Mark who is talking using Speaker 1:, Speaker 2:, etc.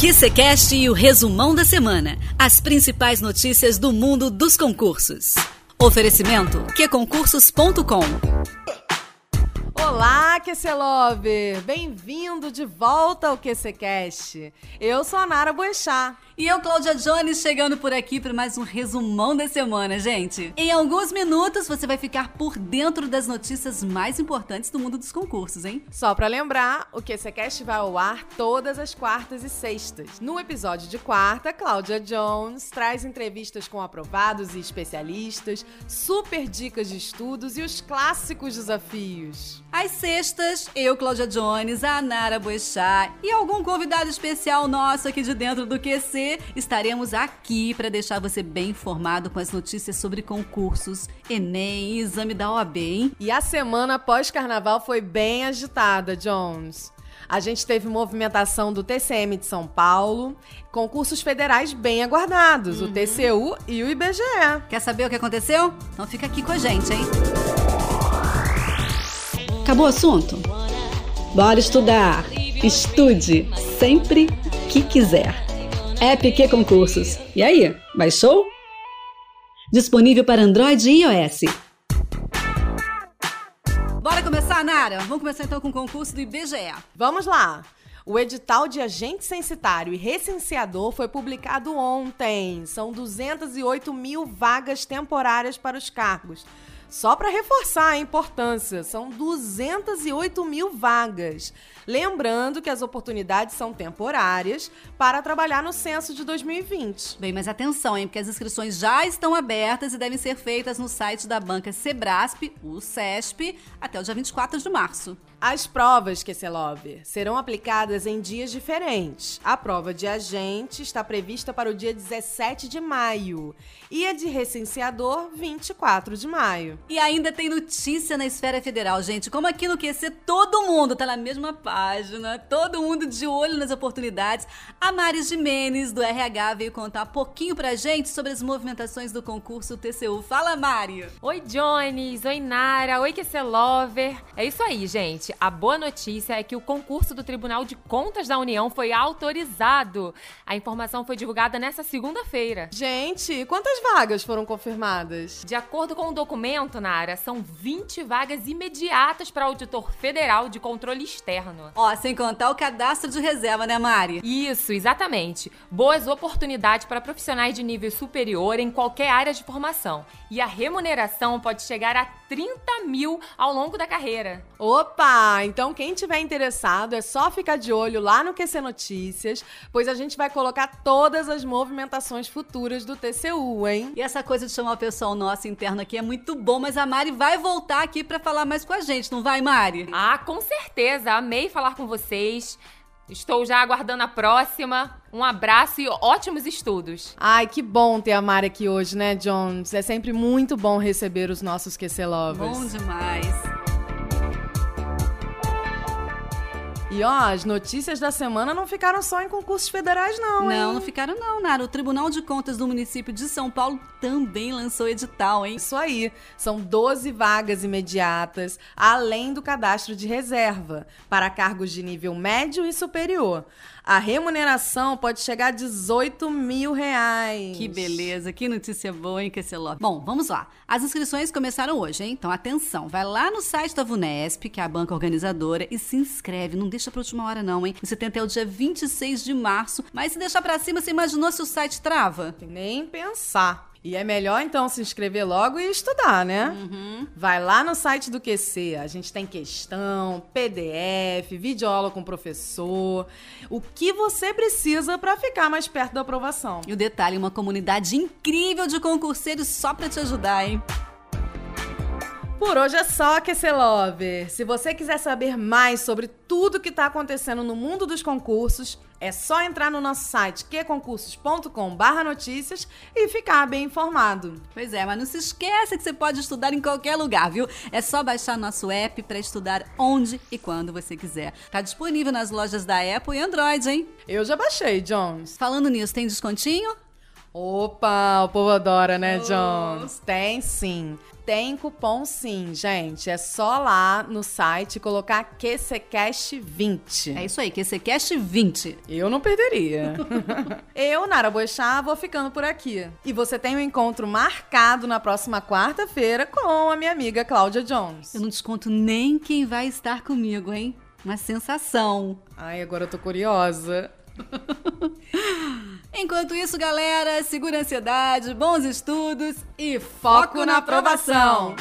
Speaker 1: QCCast e o resumão da semana. As principais notícias do mundo dos concursos. Oferecimento qconcursos.com
Speaker 2: Olá, QC Lover! Bem-vindo de volta ao QCCast. Eu sou a Nara Boechat.
Speaker 1: E eu, Cláudia Jones, chegando por aqui para mais um resumão da semana, gente. Em alguns minutos você vai ficar por dentro das notícias mais importantes do mundo dos concursos, hein?
Speaker 2: Só para lembrar, o QCCast vai ao ar todas as quartas e sextas. No episódio de quarta, Cláudia Jones traz entrevistas com aprovados e especialistas, super dicas de estudos e os clássicos desafios.
Speaker 1: Às sextas, eu, Cláudia Jones, a Nara Boechat e algum convidado especial nosso aqui de dentro do QC estaremos aqui para deixar você bem informado com as notícias sobre concursos, Enem e exame da OAB, hein?
Speaker 2: E a semana pós-carnaval foi bem agitada, Jones. A gente teve movimentação do TCM de São Paulo, concursos federais bem aguardados, uhum. o TCU e o IBGE.
Speaker 1: Quer saber o que aconteceu? Então fica aqui com a gente, hein? Acabou o assunto? Bora estudar! Estude sempre que quiser. App Concursos. E aí, baixou? Disponível para Android e iOS. Bora começar, Nara? Vamos começar então com o concurso do IBGE.
Speaker 2: Vamos lá! O edital de agente censitário e recenseador foi publicado ontem. São 208 mil vagas temporárias para os cargos. Só para reforçar a importância, são 208 mil vagas. Lembrando que as oportunidades são temporárias para trabalhar no censo de 2020.
Speaker 1: Bem, mas atenção, hein? Porque as inscrições já estão abertas e devem ser feitas no site da banca Sebrasp, o CESP, até o dia 24 de março.
Speaker 2: As provas, Kesselov, serão aplicadas em dias diferentes. A prova de agente está prevista para o dia 17 de maio e a de recenseador, 24 de maio.
Speaker 1: E ainda tem notícia na esfera federal, gente. Como aqui no QC todo mundo tá na mesma página, todo mundo de olho nas oportunidades. A Mari Jimenez, do RH, veio contar um pouquinho pra gente sobre as movimentações do concurso TCU. Fala, Mari!
Speaker 3: Oi, Jones! Oi, Nara! Oi, QC Lover! É isso aí, gente a boa notícia é que o concurso do Tribunal de Contas da União foi autorizado. A informação foi divulgada nesta segunda-feira.
Speaker 2: Gente, quantas vagas foram confirmadas?
Speaker 3: De acordo com o documento, Nara, são 20 vagas imediatas para auditor federal de controle externo.
Speaker 1: Ó, sem contar o cadastro de reserva, né, Mari?
Speaker 3: Isso, exatamente. Boas oportunidades para profissionais de nível superior em qualquer área de formação. E a remuneração pode chegar a 30 mil ao longo da carreira.
Speaker 2: Opa! então quem tiver interessado é só ficar de olho lá no QC Notícias, pois a gente vai colocar todas as movimentações futuras do TCU, hein?
Speaker 1: E essa coisa de chamar o pessoal nosso interno aqui é muito bom, mas a Mari vai voltar aqui para falar mais com a gente, não vai, Mari?
Speaker 3: Ah, com certeza. Amei falar com vocês. Estou já aguardando a próxima. Um abraço e ótimos estudos.
Speaker 2: Ai, que bom ter a Mari aqui hoje, né, Jones? É sempre muito bom receber os nossos QC Lovers.
Speaker 1: Bom demais.
Speaker 2: E ó, as notícias da semana não ficaram só em concursos federais, não,
Speaker 1: hein? Não, não ficaram não, Nara. O Tribunal de Contas do município de São Paulo também lançou edital, hein?
Speaker 2: Isso aí. São 12 vagas imediatas, além do cadastro de reserva, para cargos de nível médio e superior. A remuneração pode chegar a 18 mil reais.
Speaker 1: Que beleza, que notícia boa, hein, Kesseló? Bom, vamos lá. As inscrições começaram hoje, hein? Então, atenção, vai lá no site da VUNESP, que é a banca organizadora, e se inscreve. Não deixa pra última hora, não, hein? Você tem até o dia 26 de março, mas se deixar pra cima, você imaginou se o site trava?
Speaker 2: Nem pensar. E é melhor então se inscrever logo e estudar, né? Uhum. Vai lá no site do QC, a gente tem questão, PDF, videoaula com o professor, o que você precisa para ficar mais perto da aprovação.
Speaker 1: E o detalhe, uma comunidade incrível de concurseiros só para te ajudar, hein?
Speaker 2: Por hoje é só, QC Lover. Se você quiser saber mais sobre tudo que está acontecendo no mundo dos concursos, é só entrar no nosso site qconcursos.com/notícias e ficar bem informado.
Speaker 1: Pois é, mas não se esqueça que você pode estudar em qualquer lugar, viu? É só baixar nosso app para estudar onde e quando você quiser. Tá disponível nas lojas da Apple e Android, hein?
Speaker 2: Eu já baixei, Jones.
Speaker 1: Falando nisso, tem descontinho?
Speaker 2: Opa, o povo adora, né, Jones? Tem sim. Tem cupom sim, gente. É só lá no site colocar QCCast20.
Speaker 1: É isso aí, QCCast 20.
Speaker 2: Eu não perderia. Eu, Nara Boixá, vou ficando por aqui. E você tem um encontro marcado na próxima quarta-feira com a minha amiga Cláudia Jones.
Speaker 1: Eu não desconto nem quem vai estar comigo, hein? Uma sensação.
Speaker 2: Ai, agora eu tô curiosa.
Speaker 1: Enquanto isso, galera, segura a ansiedade, bons estudos e foco, na aprovação.